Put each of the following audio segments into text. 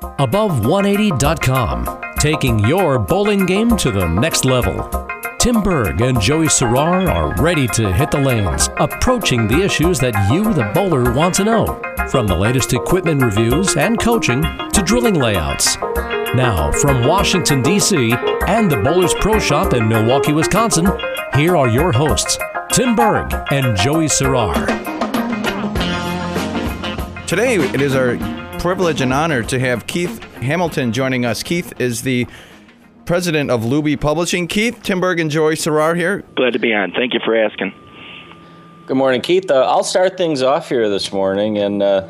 Above180.com, taking your bowling game to the next level. Tim Berg and Joey Serrar are ready to hit the lanes, approaching the issues that you, the bowler, want to know. From the latest equipment reviews and coaching to drilling layouts. Now, from Washington, D.C. and the Bowlers Pro Shop in Milwaukee, Wisconsin, here are your hosts, Tim Berg and Joey Serrar. Today, it is our privilege and honor to have Keith Hamilton joining us. Keith is the president of Luby Publishing. Keith, Tim Berg and Joey Serrar here. Glad to be on. Thank you for asking. Good morning, Keith. Uh, I'll start things off here this morning, and uh,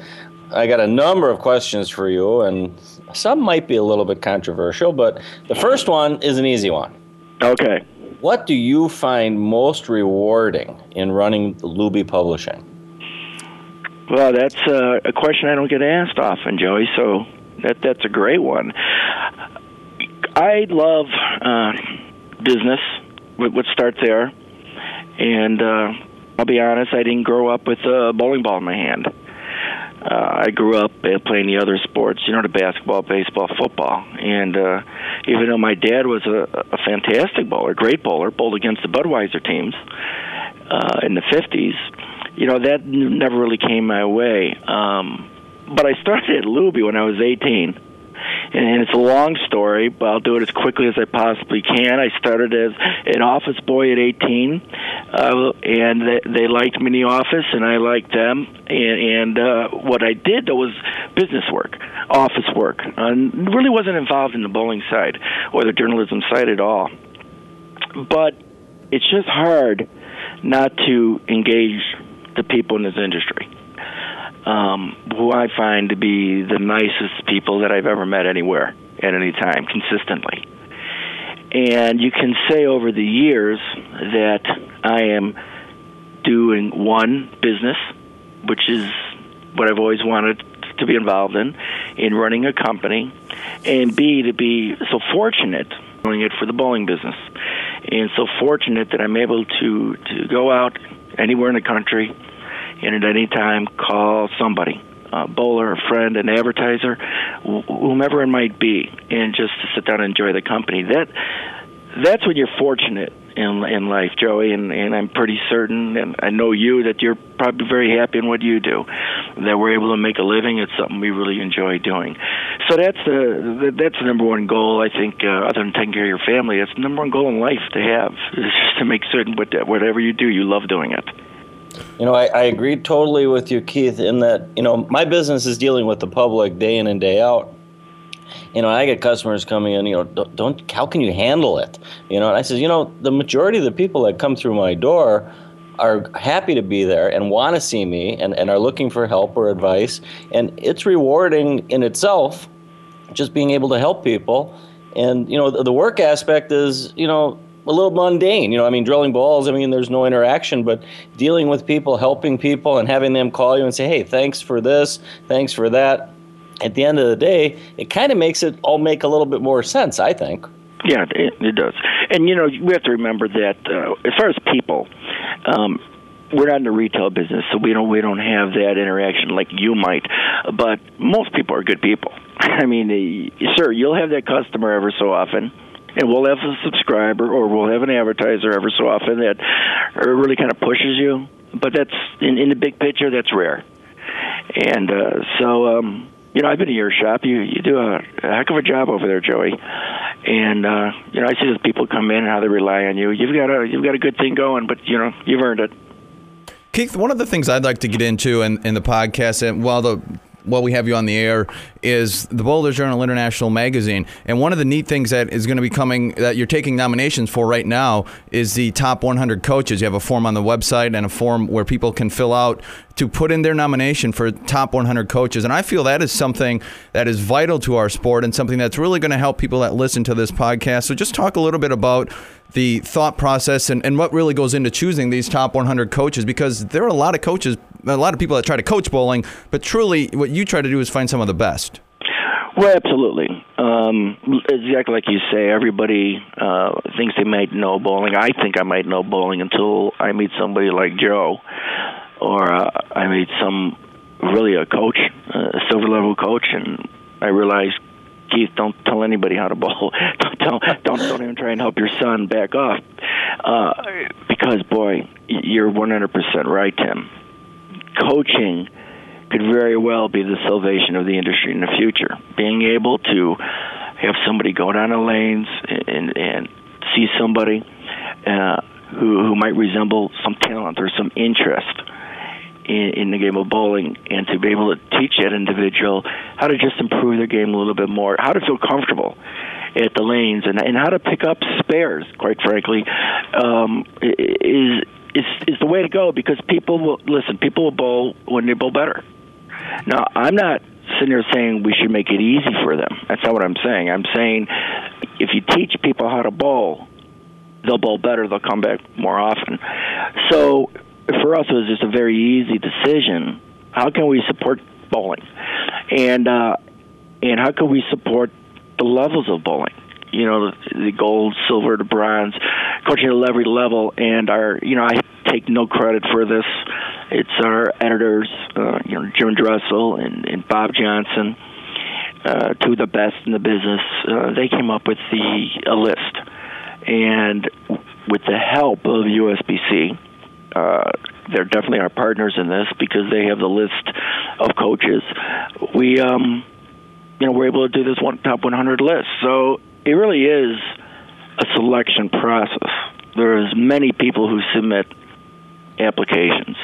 I got a number of questions for you, and some might be a little bit controversial, but the first one is an easy one. Okay. What do you find most rewarding in running Luby Publishing? Well, that's uh, a question I don't get asked often, Joey. So that that's a great one. I love uh, business. What start there, and uh, I'll be honest, I didn't grow up with a bowling ball in my hand. Uh, I grew up uh, playing the other sports, you know, the basketball, baseball, football, and uh, even though my dad was a, a fantastic bowler, great bowler, bowled against the Budweiser teams uh, in the '50s, you know, that never really came my way. Um, but I started at Luby when I was 18 and it's a long story, but I'll do it as quickly as I possibly can. I started as an office boy at 18, uh, and they, they liked me in the office, and I liked them. And, and uh, what I did though was business work, office work. Uh, really wasn't involved in the bowling side or the journalism side at all. But it's just hard not to engage the people in this industry um, who I find to be the nicest people that I've ever met anywhere at any time, consistently. And you can say over the years that I am doing one business, which is what I've always wanted to be involved in, in running a company, and B, to be so fortunate doing it for the bowling business, and so fortunate that I'm able to to go out anywhere in the country and at any time call somebody a bowler, a friend, an advertiser, whomever it might be, and just to sit down and enjoy the company. That that's when you're fortunate in in life, Joey, and and I'm pretty certain, and I know you that you're probably very happy in what you do, that we're able to make a living. It's something we really enjoy doing. So that's the that's the number one goal. I think, uh, other than taking care of your family, that's the number one goal in life to have is just to make certain what whatever you do, you love doing it. You know, I, I agree totally with you, Keith, in that, you know, my business is dealing with the public day in and day out. You know, I get customers coming in, you know, don't, don't how can you handle it? You know, and I says, you know, the majority of the people that come through my door are happy to be there and want to see me and, and are looking for help or advice. And it's rewarding in itself, just being able to help people. And, you know, the, the work aspect is, you know, a little mundane. You know, I mean, drilling balls, I mean, there's no interaction, but dealing with people, helping people, and having them call you and say, hey, thanks for this, thanks for that. At the end of the day, it kind of makes it all make a little bit more sense, I think. Yeah, it, it does. And, you know, we have to remember that uh, as far as people, um, we're not in the retail business, so we don't we don't have that interaction like you might. But most people are good people. I mean, they, sure, you'll have that customer ever so often and we'll have a subscriber or we'll have an advertiser ever so often that really kind of pushes you. But that's in, in the big picture, that's rare. And uh, so, um, you know, I've been to your shop. You you do a, a heck of a job over there, Joey. And uh, you know, I see those people come in and how they rely on you. You've got a you've got a good thing going, but you know, you've earned it. Keith, one of the things I'd like to get into in, in the podcast, and while the while we have you on the air is the Bowlers Journal International magazine. And one of the neat things that is going to be coming that you're taking nominations for right now is the top 100 coaches. You have a form on the website and a form where people can fill out to put in their nomination for top 100 coaches. And I feel that is something that is vital to our sport and something that's really going to help people that listen to this podcast. So just talk a little bit about the thought process and, and what really goes into choosing these top 100 coaches because there are a lot of coaches, a lot of people that try to coach bowling, but truly what you try to do is find some of the best. Well, absolutely. Um, exactly like you say, everybody uh, thinks they might know bowling. I think I might know bowling until I meet somebody like Joe, or uh, I meet some really a coach, a silver level coach, and I realized Keith, don't tell anybody how to bowl. don't tell, don't don't even try and help your son back off, uh, because boy, you're 100% right, Tim. Coaching could very well be the salvation of the industry in the future. Being able to have somebody go down the lanes and and see somebody uh, who who might resemble some talent or some interest in, in the game of bowling and to be able to teach that individual how to just improve their game a little bit more, how to feel comfortable at the lanes, and, and how to pick up spares, quite frankly, um, is, is, is the way to go because people will, listen, people will bowl when they bowl better. Now, I'm not sitting here saying we should make it easy for them. That's not what I'm saying. I'm saying if you teach people how to bowl, they'll bowl better, they'll come back more often. So for us, it was just a very easy decision. How can we support bowling, and uh, and how can we support the levels of bowling? You know, the, the gold, silver, the bronze, coaching at every level, and our, you know, I take no credit for this. It's our editors, uh, you know, Jim Dressel and, and Bob Johnson, uh, two of the best in the business. Uh, they came up with the a list, and with the help of USBC, uh, they're definitely our partners in this because they have the list of coaches. We, um, you know, we're able to do this one top 100 list. So it really is a selection process. There's many people who submit applications,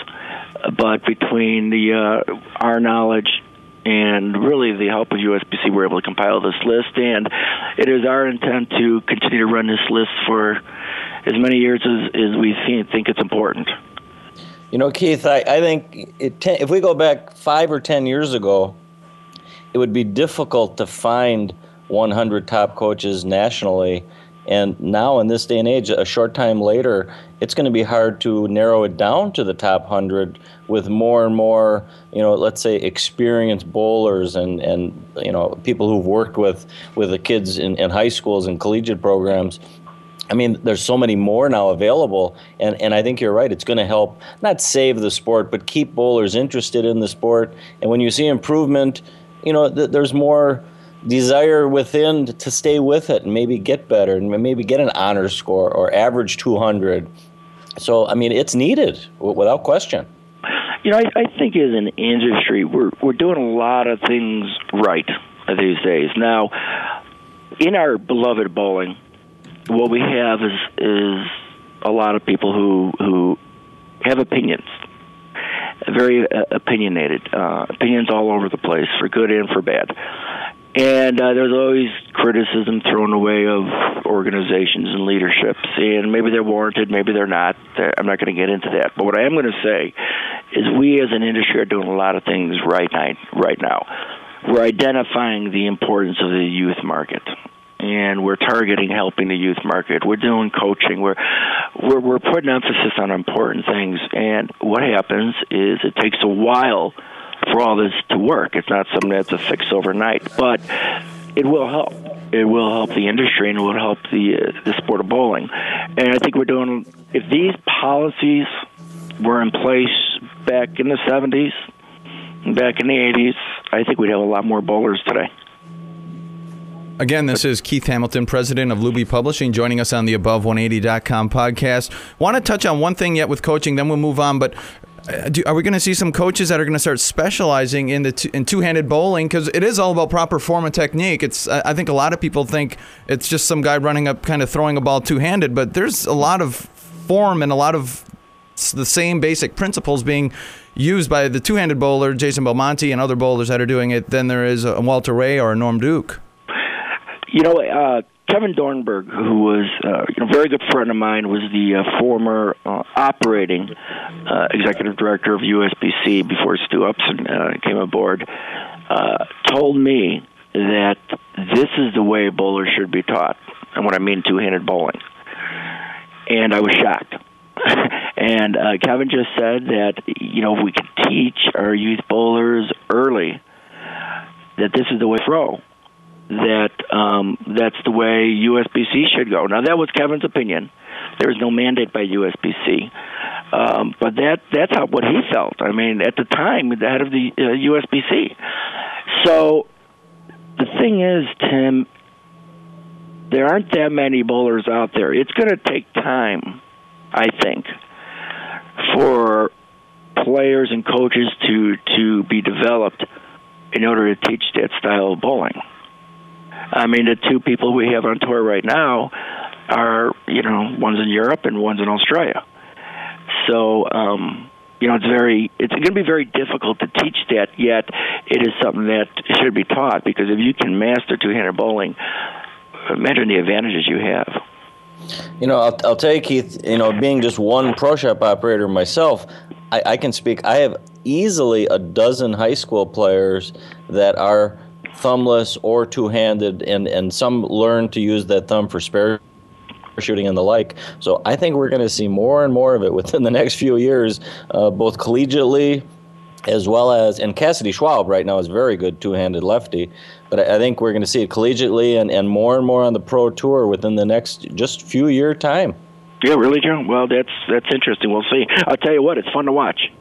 but between the uh, our knowledge and really the help of USBC, we're able to compile this list, and it is our intent to continue to run this list for as many years as, as we think it's important. You know, Keith, I, I think it, if we go back five or ten years ago, it would be difficult to find 100 top coaches nationally. And now, in this day and age, a short time later, it's going to be hard to narrow it down to the top 100 with more and more, you know, let's say experienced bowlers and, and you know, people who've worked with, with the kids in, in high schools and collegiate programs I mean, there's so many more now available, and, and I think you're right. It's going to help not save the sport, but keep bowlers interested in the sport. And when you see improvement, you know, th- there's more desire within to stay with it and maybe get better and maybe get an honor score or average 200. So, I mean, it's needed without question. You know, I, I think as an industry, we're we're doing a lot of things right these days. Now, in our beloved bowling, what we have is is a lot of people who who have opinions, very uh, opinionated, uh, opinions all over the place, for good and for bad. And uh, there's always criticism thrown away of organizations and leaderships, and maybe they're warranted, maybe they're not. I'm not going to get into that. But what I am going to say is, we as an industry are doing a lot of things right right now. We're identifying the importance of the youth market and we're targeting helping the youth market. We're doing coaching. We're we're, we're putting emphasis on important things. And what happens is it takes a while for all this to work. It's not something that's a fix overnight, but it will help. It will help the industry and it will help the uh, the sport of bowling. And I think we're doing. If these policies were in place back in the '70s, back in the '80s, I think we'd have a lot more bowlers today. Again, this is Keith Hamilton, president of Luby Publishing, joining us on the Above180.com podcast. Want to touch on one thing yet with coaching, then we'll move on. But uh, do, are we going to see some coaches that are going to start specializing in the t- in two-handed bowling? Because it is all about proper form and technique. It's I think a lot of people think it's just some guy running up, kind of throwing a ball two-handed, but there's a lot of form and a lot of the same basic principles being used by the two-handed bowler, Jason Belmonte, and other bowlers that are doing it than there is a Walter Ray or a Norm Duke. You know, uh, Kevin Dornberger, who was uh, you know, a very good friend of mine, was the uh, former uh, operating uh, executive director of USBC before Stu Upson uh, came aboard, uh, told me that this is the way bowlers should be taught, and what I mean two-handed bowling. And I was shocked. and Kevin just said that you know if we could teach our youth bowlers early that this is the way to throw that um, that's the way USBC should go. Now that was Kevin's opinion. There was no mandate by USBC, um, but that that's how what he felt. I mean, at the time, the head of the uh, USBC. So the thing is, Tim, there aren't that many bowlers out there. It's going to take time, I think, for players and coaches to to be developed in order to teach that style of bowling. I mean, the two people we have on tour right now are, you know, one's in Europe and one's in Australia. So, um, you know, it's very, it's going to be very difficult to teach that. Yet, it is something that should be taught because if you can master two-handed bowling, imagine the advantages you have. You know, I'll, I'll tell you, Keith. You know, being just one pro shop operator myself, I, I can speak. I have easily a dozen high school players that are thumbless or two-handed, and and some learn to use that thumb for spare shooting and the like. So I think we're going to see more and more of it within the next few years, uh, both collegiately as well as, and Cassidy Schwab right now is very good two-handed lefty, but I, I think we're going to see it collegiately and, and more and more on the pro tour within the next just few year time. Yeah, really, Joe. Well, that's that's interesting. We'll see. I'll tell you what, it's fun to watch.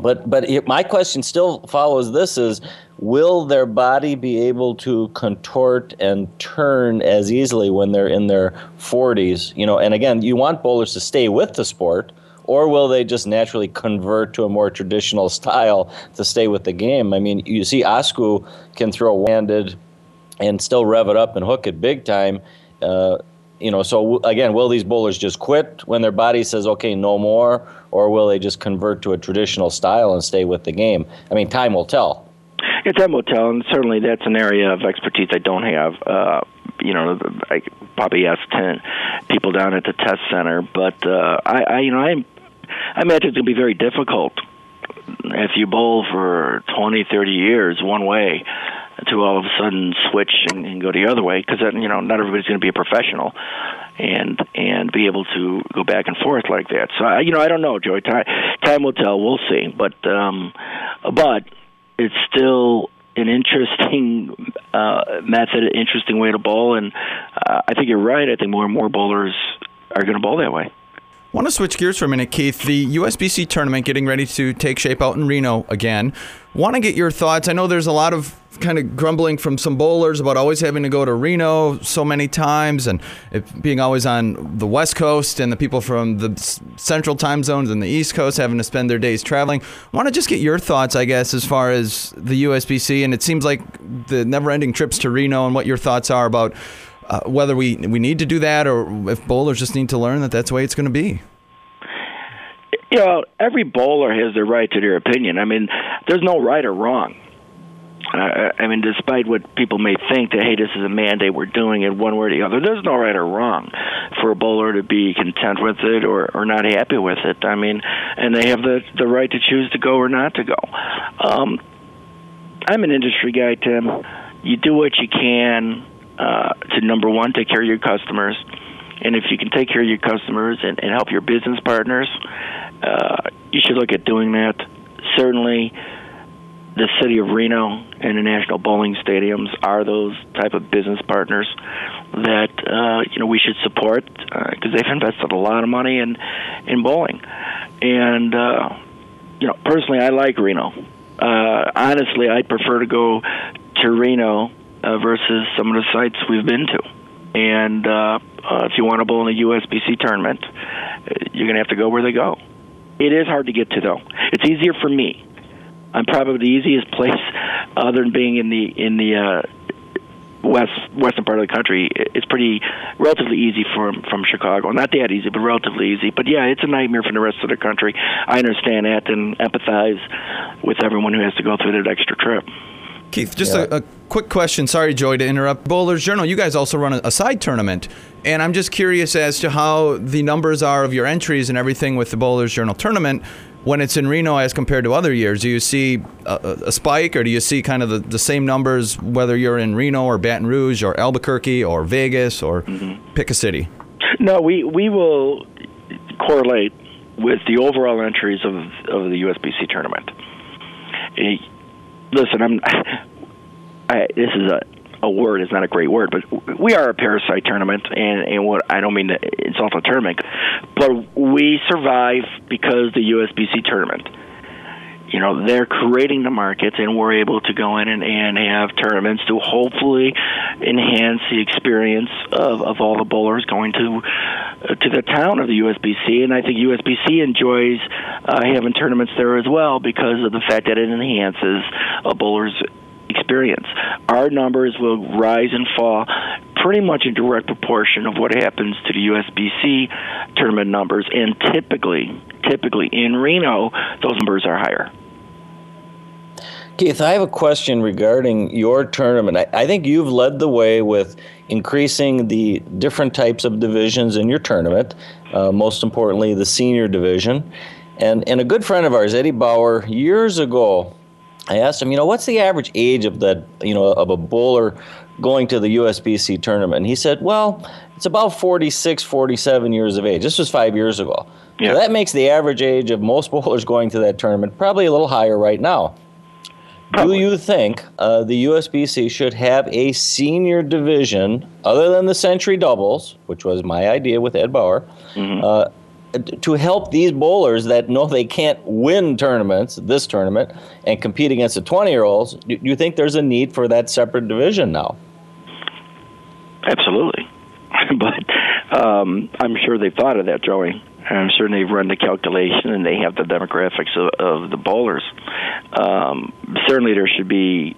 But but my question still follows this is will their body be able to contort and turn as easily when they're in their 40s you know and again you want bowlers to stay with the sport or will they just naturally convert to a more traditional style to stay with the game? I mean you see Osku can throw handed and still rev it up and hook it big time uh, you know so again will these bowlers just quit when their body says okay no more or will they just convert to a traditional style and stay with the game? I mean time will tell it's will tell, and certainly that's an area of expertise I don't have. Uh, you know, I probably ask ten people down at the test center, but uh, I, I, you know, I, I imagine it's going to be very difficult if you bowl for twenty, thirty years one way to all of a sudden switch and, and go the other way because you know not everybody's going to be a professional and and be able to go back and forth like that. So I, you know I don't know, Joey. Time, time will tell. We'll see. But um, but it's still an interesting uh, method, an interesting way to bowl, and uh, I think you're right. I think more and more bowlers are going to bowl that way. Want to switch gears for a minute, Keith. The USBC tournament getting ready to take shape out in Reno again. Want to get your thoughts? I know there's a lot of kind of grumbling from some bowlers about always having to go to Reno so many times and being always on the West Coast and the people from the central time zones and the East Coast having to spend their days traveling. Want to just get your thoughts, I guess, as far as the USBC and it seems like the never-ending trips to Reno and what your thoughts are about uh, whether we we need to do that or if bowlers just need to learn that that's the way it's going to be you know, every bowler has the right to their opinion. I mean, there's no right or wrong. I, I mean, despite what people may think that hey, this is a mandate, we're doing it one way or the other. There's no right or wrong for a bowler to be content with it or or not happy with it. I mean, and they have the the right to choose to go or not to go. Um, I'm an industry guy, Tim. You do what you can uh, to number one, take care of your customers, and if you can take care of your customers and, and help your business partners, uh, you should look at doing that. Certainly the city of Reno and the National Bowling Stadiums are those type of business partners that uh, you know we should support because uh, they've invested a lot of money in in bowling, and uh, you know personally I like Reno. Uh, honestly, I'd prefer to go to Reno uh, versus some of the sites we've been to. And uh, uh, if you want to bowl in a USBC tournament, uh, you're going to have to go where they go. It is hard to get to, though. It's easier for me I'm probably the easiest place, other than being in the in the uh, west western part of the country. It's pretty relatively easy from from Chicago. Not that easy, but relatively easy. But yeah, it's a nightmare for the rest of the country. I understand that and empathize with everyone who has to go through that extra trip. Keith, just yeah. a, a, quick question. Sorry, Joy, to interrupt. Bowlers Journal, you guys also run a, side tournament. And I'm just curious as to how the numbers are of your entries and everything with the Bowlers Journal tournament when it's in Reno as compared to other years? Do you see a, a spike or do you see kind of the, the, same numbers whether you're in Reno or Baton Rouge or Albuquerque or Vegas or mm-hmm. pick a city? No, we, we will correlate with the overall entries of, of the USBC tournament. Listen, I'm. I, this is a a word is not a great word, but we are a parasite tournament, and, and what I don't mean to insult a tournament, but we survive because the USBC tournament. You know they're creating the markets and we're able to go in and, and have tournaments to hopefully enhance the experience of, of all the bowlers going to to the town of the USBC and I think USBC enjoys uh, having tournaments there as well because of the fact that it enhances a bowler's experience. Our numbers will rise and fall pretty much in direct proportion of what happens to the USBC tournament numbers, and typically, typically in Reno, those numbers are higher. Keith, I have a question regarding your tournament. I, I, think you've led the way with increasing the different types of divisions in your tournament, uh, most importantly, the senior division. And, and a good friend of ours, Eddie Bauer, years ago, I asked him, you know, what's the average age of that, you know, of a bowler going to the USBC tournament? And he said, well, it's about 46, 47 years of age. This was five years ago. Yeah. So that makes the average age of most bowlers going to that tournament probably a little higher right now. Probably. Do you think uh, the USBC should have a senior division other than the Century Doubles, which was my idea with Ed Bauer, mm-hmm. uh, to help these bowlers that know they can't win tournaments, this tournament, and compete against the 20 year olds, do you think there's a need for that separate division now? Absolutely. but um, I'm sure they've thought of that, Joey. I'm sure they've run the calculation and they have the demographics of, of the bowlers. Um, certainly, there should be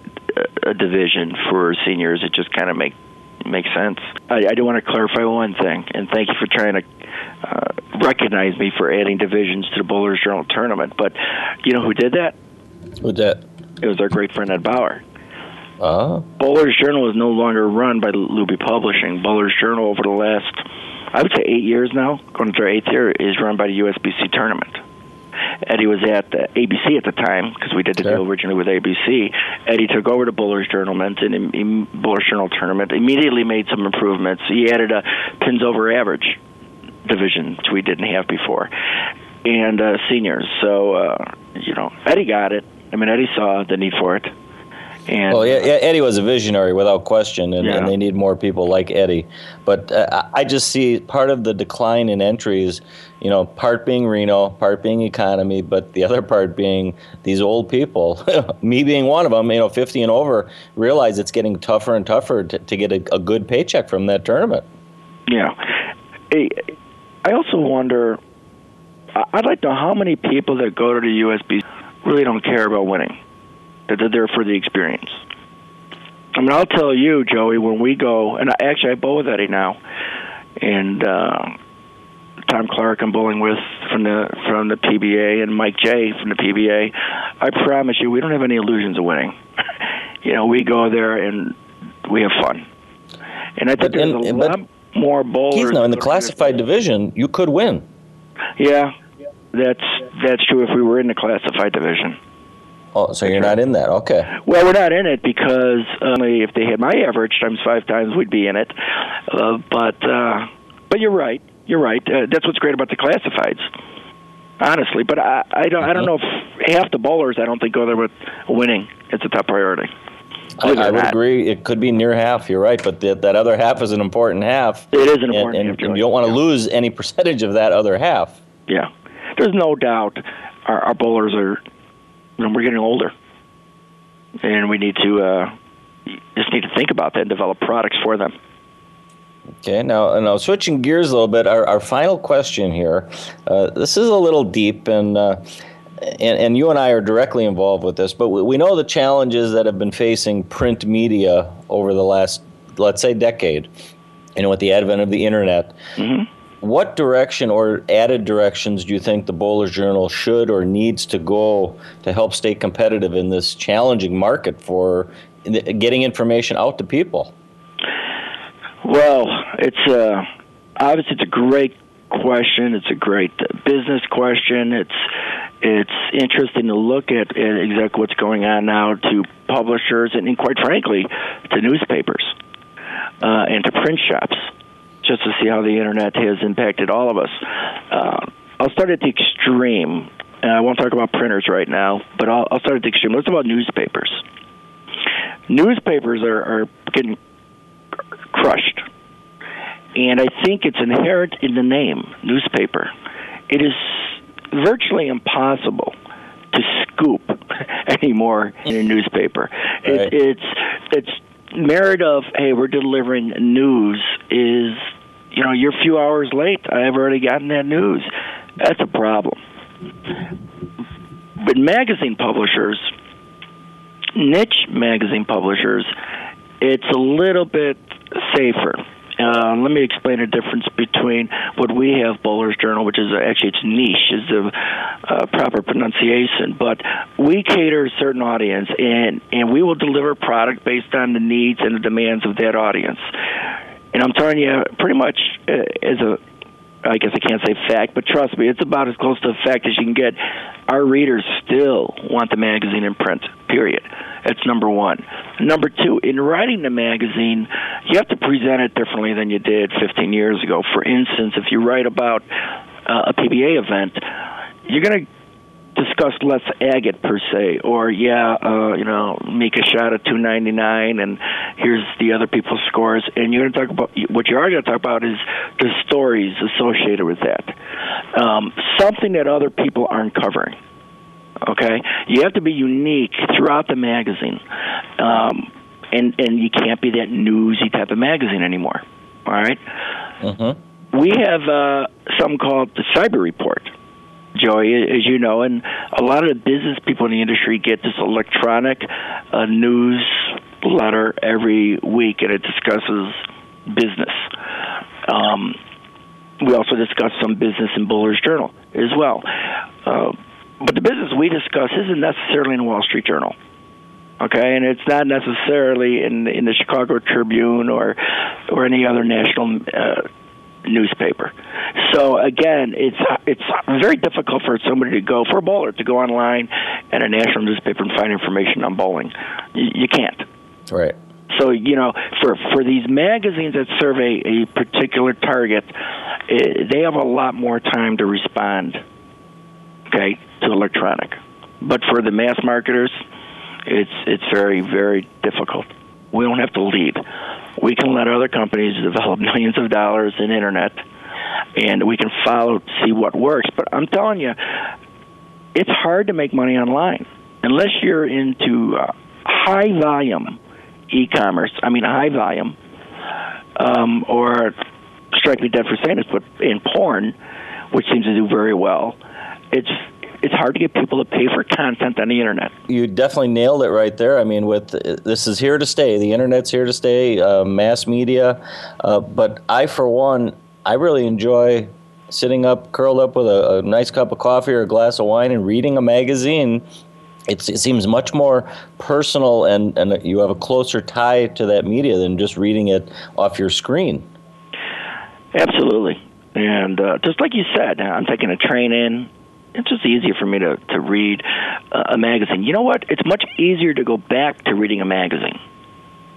a, division for seniors. It just kind of make makes sense. I, I do want to clarify one thing, and thank you for trying to uh, recognize me for adding divisions to the Bowlers Journal tournament. But you know who did that? Who did that? It was our great friend Ed Bauer. Uh-huh. Bowlers Journal is no longer run by Luby Publishing. Bowlers Journal over the last, I would say, eight years now, going to our eighth year, is run by the USBC tournament. Eddie was at the ABC at the time because we did the sure. deal originally with ABC. Eddie took over the Bowlers tournament and in Bowlers Journal tournament. Immediately made some improvements. He added a pins over average division, which we didn't have before, and uh, seniors. So uh, you know, Eddie got it. I mean, Eddie saw the need for it. And, well, yeah, Eddie was a visionary without question, and, yeah. and they need more people like Eddie. But uh, I just see part of the decline in entries, you know, part being Reno, part being economy, but the other part being these old people, me being one of them, you know, 50 and over, realize it's getting tougher and tougher to, to get a, a good paycheck from that tournament. Yeah. I also wonder. I'd like to know how many people that go to the USB really don't care about winning. That they're there for the experience. I mean, I'll tell you, Joey, when we go, and I, actually I bowl with Eddie now, and uh, Tom Clark I'm bowling with from the from the PBA, and Mike J from the PBA. I promise you, we don't have any illusions of winning. you know, we go there and we have fun. And I think but, there's and, a lot more bowlers. He's now in the classified division. You could win. Yeah, that's that's true. If we were in the classified division. Oh, so you're not in that? Okay. Well, we're not in it because only if they had my average times five times, we'd be in it. Uh, but uh, but you're right. You're right. Uh, that's what's great about the classifieds. Honestly, but I, I don't I don't know if half the bowlers I don't think go there with winning. It's a top priority. I, I would agree. It could be near half. You're right, but the, that other half is an important half. It is an important and, half. And you don't want to yeah. lose any percentage of that other half. Yeah, there's no doubt. Our, our bowlers are. Know, we're getting older, and we need to uh, just need to think about that and develop products for them. Okay, now, and now switching gears a little bit, our, our final question here. Uh, this is a little deep, and uh, and, and you and I are directly involved with this, but we, we know the challenges that have been facing print media over the last, let's say, decade. You know, with the advent of the internet. Mm-hmm. What direction or added directions do you think the Bowler's Journal should or needs to go to help stay competitive in this challenging market for getting information out to people? Well, it's uh, obviously it's a great question. It's a great business question. It's it's interesting to look at, at exactly what's going on now to publishers and, and quite frankly, to newspapers uh, and to print shops, just to see how the internet has impacted all of us. Uh, I'll start at the extreme. And I won't talk about printers right now, but I'll, I'll start at the extreme. Let's talk about newspapers. Newspapers are, are getting crushed. And I think it's inherent in the name, newspaper. It is virtually impossible to scoop anymore in a newspaper. Right. It, it's it's merit of hey, we're delivering news is you know you're a few hours late. I've already gotten that news. That's a problem. But magazine publishers, niche magazine publishers, it's a little bit safer. Uh, let me explain the difference between what we have, Bowler's Journal, which is actually it's niche, is the uh, proper pronunciation. But we cater a certain audience, and and we will deliver product based on the needs and the demands of that audience. And I'm telling you, pretty much uh, as a I guess I can't say fact, but trust me, it's about as close to a fact as you can get. Our readers still want the magazine in print, period. That's number one. Number two, in writing the magazine, you have to present it differently than you did 15 years ago. For instance, if you write about uh, a PBA event, you're going to discuss less agate per se, or yeah, uh, you know, Mika shot at 299, and here's the other people's scores, and you're going to talk about what you are going to talk about is the stories associated with that, um, something that other people aren't covering. Okay, you have to be unique throughout the magazine, um, and and you can't be that newsy type of magazine anymore. All right? Mm-hmm. we have uh, something called the Cyber Report. Joey, as you know, and a lot of the business people in the industry get this electronic uh, newsletter every week, and it discusses business. Um, we also discuss some business in Bowler's Journal as well. Uh, but the business we discuss isn't necessarily in Wall Street Journal. Okay, and it's not necessarily in in the Chicago Tribune or or any other national uh, newspaper. So again, it's it's very difficult for somebody to go for a bowler to go online and a national newspaper and find information on bowling. You, you can't. Right. So you know, for for these magazines that serve a, a particular target, eh, they have a lot more time to respond. Okay, to electronic, but for the mass marketers, it's it's very very difficult. We don't have to lead. We can let other companies develop millions of dollars in internet, and we can follow see what works. But I'm telling you, it's hard to make money online unless you're into uh, high volume e-commerce. I mean, high volume, um, or strike me dead for saying this, but in porn, which seems to do very well, it's it's hard to get people to pay for content on the internet. You definitely nailed it right there. I mean, with this is here to stay. The internet's here to stay. Uh, mass media, uh, but I, for one, I really enjoy sitting up, curled up with a, a nice cup of coffee or a glass of wine and reading a magazine. It's, it seems much more personal, and, and you have a closer tie to that media than just reading it off your screen. Absolutely. And uh, just like you said, I'm taking a train in. It's just easier for me to, to read uh, a magazine. You know what? It's much easier to go back to reading a magazine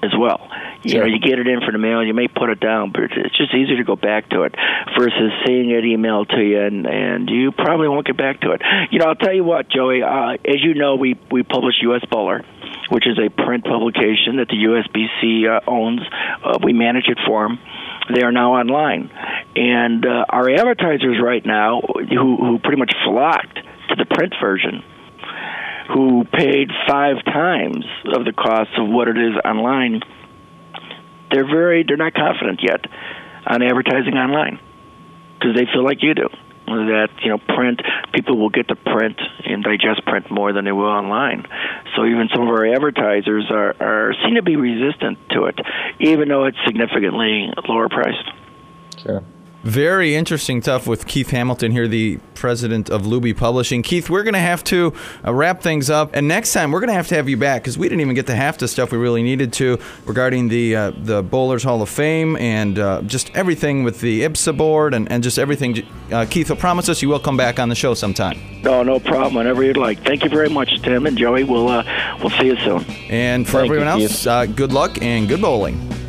as well. You Sure. know, you get it in for the mail, you may put it down, but it's just easier to go back to it versus seeing it emailed to you, and, and you probably won't get back to it. You know, I'll tell you what, Joey. Uh, as you know, we we publish U.S. Bowler, which is a print publication that the USBC uh, owns. Uh, we manage it for them. They are now online, and uh, our advertisers right now, who who pretty much flocked to the print version, who paid five times of the cost of what it is online, they're very they're not confident yet on advertising online because they feel like you do that you know print people will get to print and digest print more than they will online. So even some of our advertisers are, are seem to be resistant to it, even though it's significantly lower priced. Sure. Very interesting stuff with Keith Hamilton here, the president of Luby Publishing. Keith, we're going to have to uh, wrap things up, and next time we're going to have to have you back because we didn't even get to half the stuff we really needed to regarding the uh, the Bowlers Hall of Fame and uh, just everything with the IBSA board and, and just everything. Uh, Keith, will promise us you will come back on the show sometime. No, no problem. Whenever you'd like. Thank you very much, Tim and Joey. We'll uh, we'll see you soon. And for Thank you, everyone else, uh, good luck and good bowling.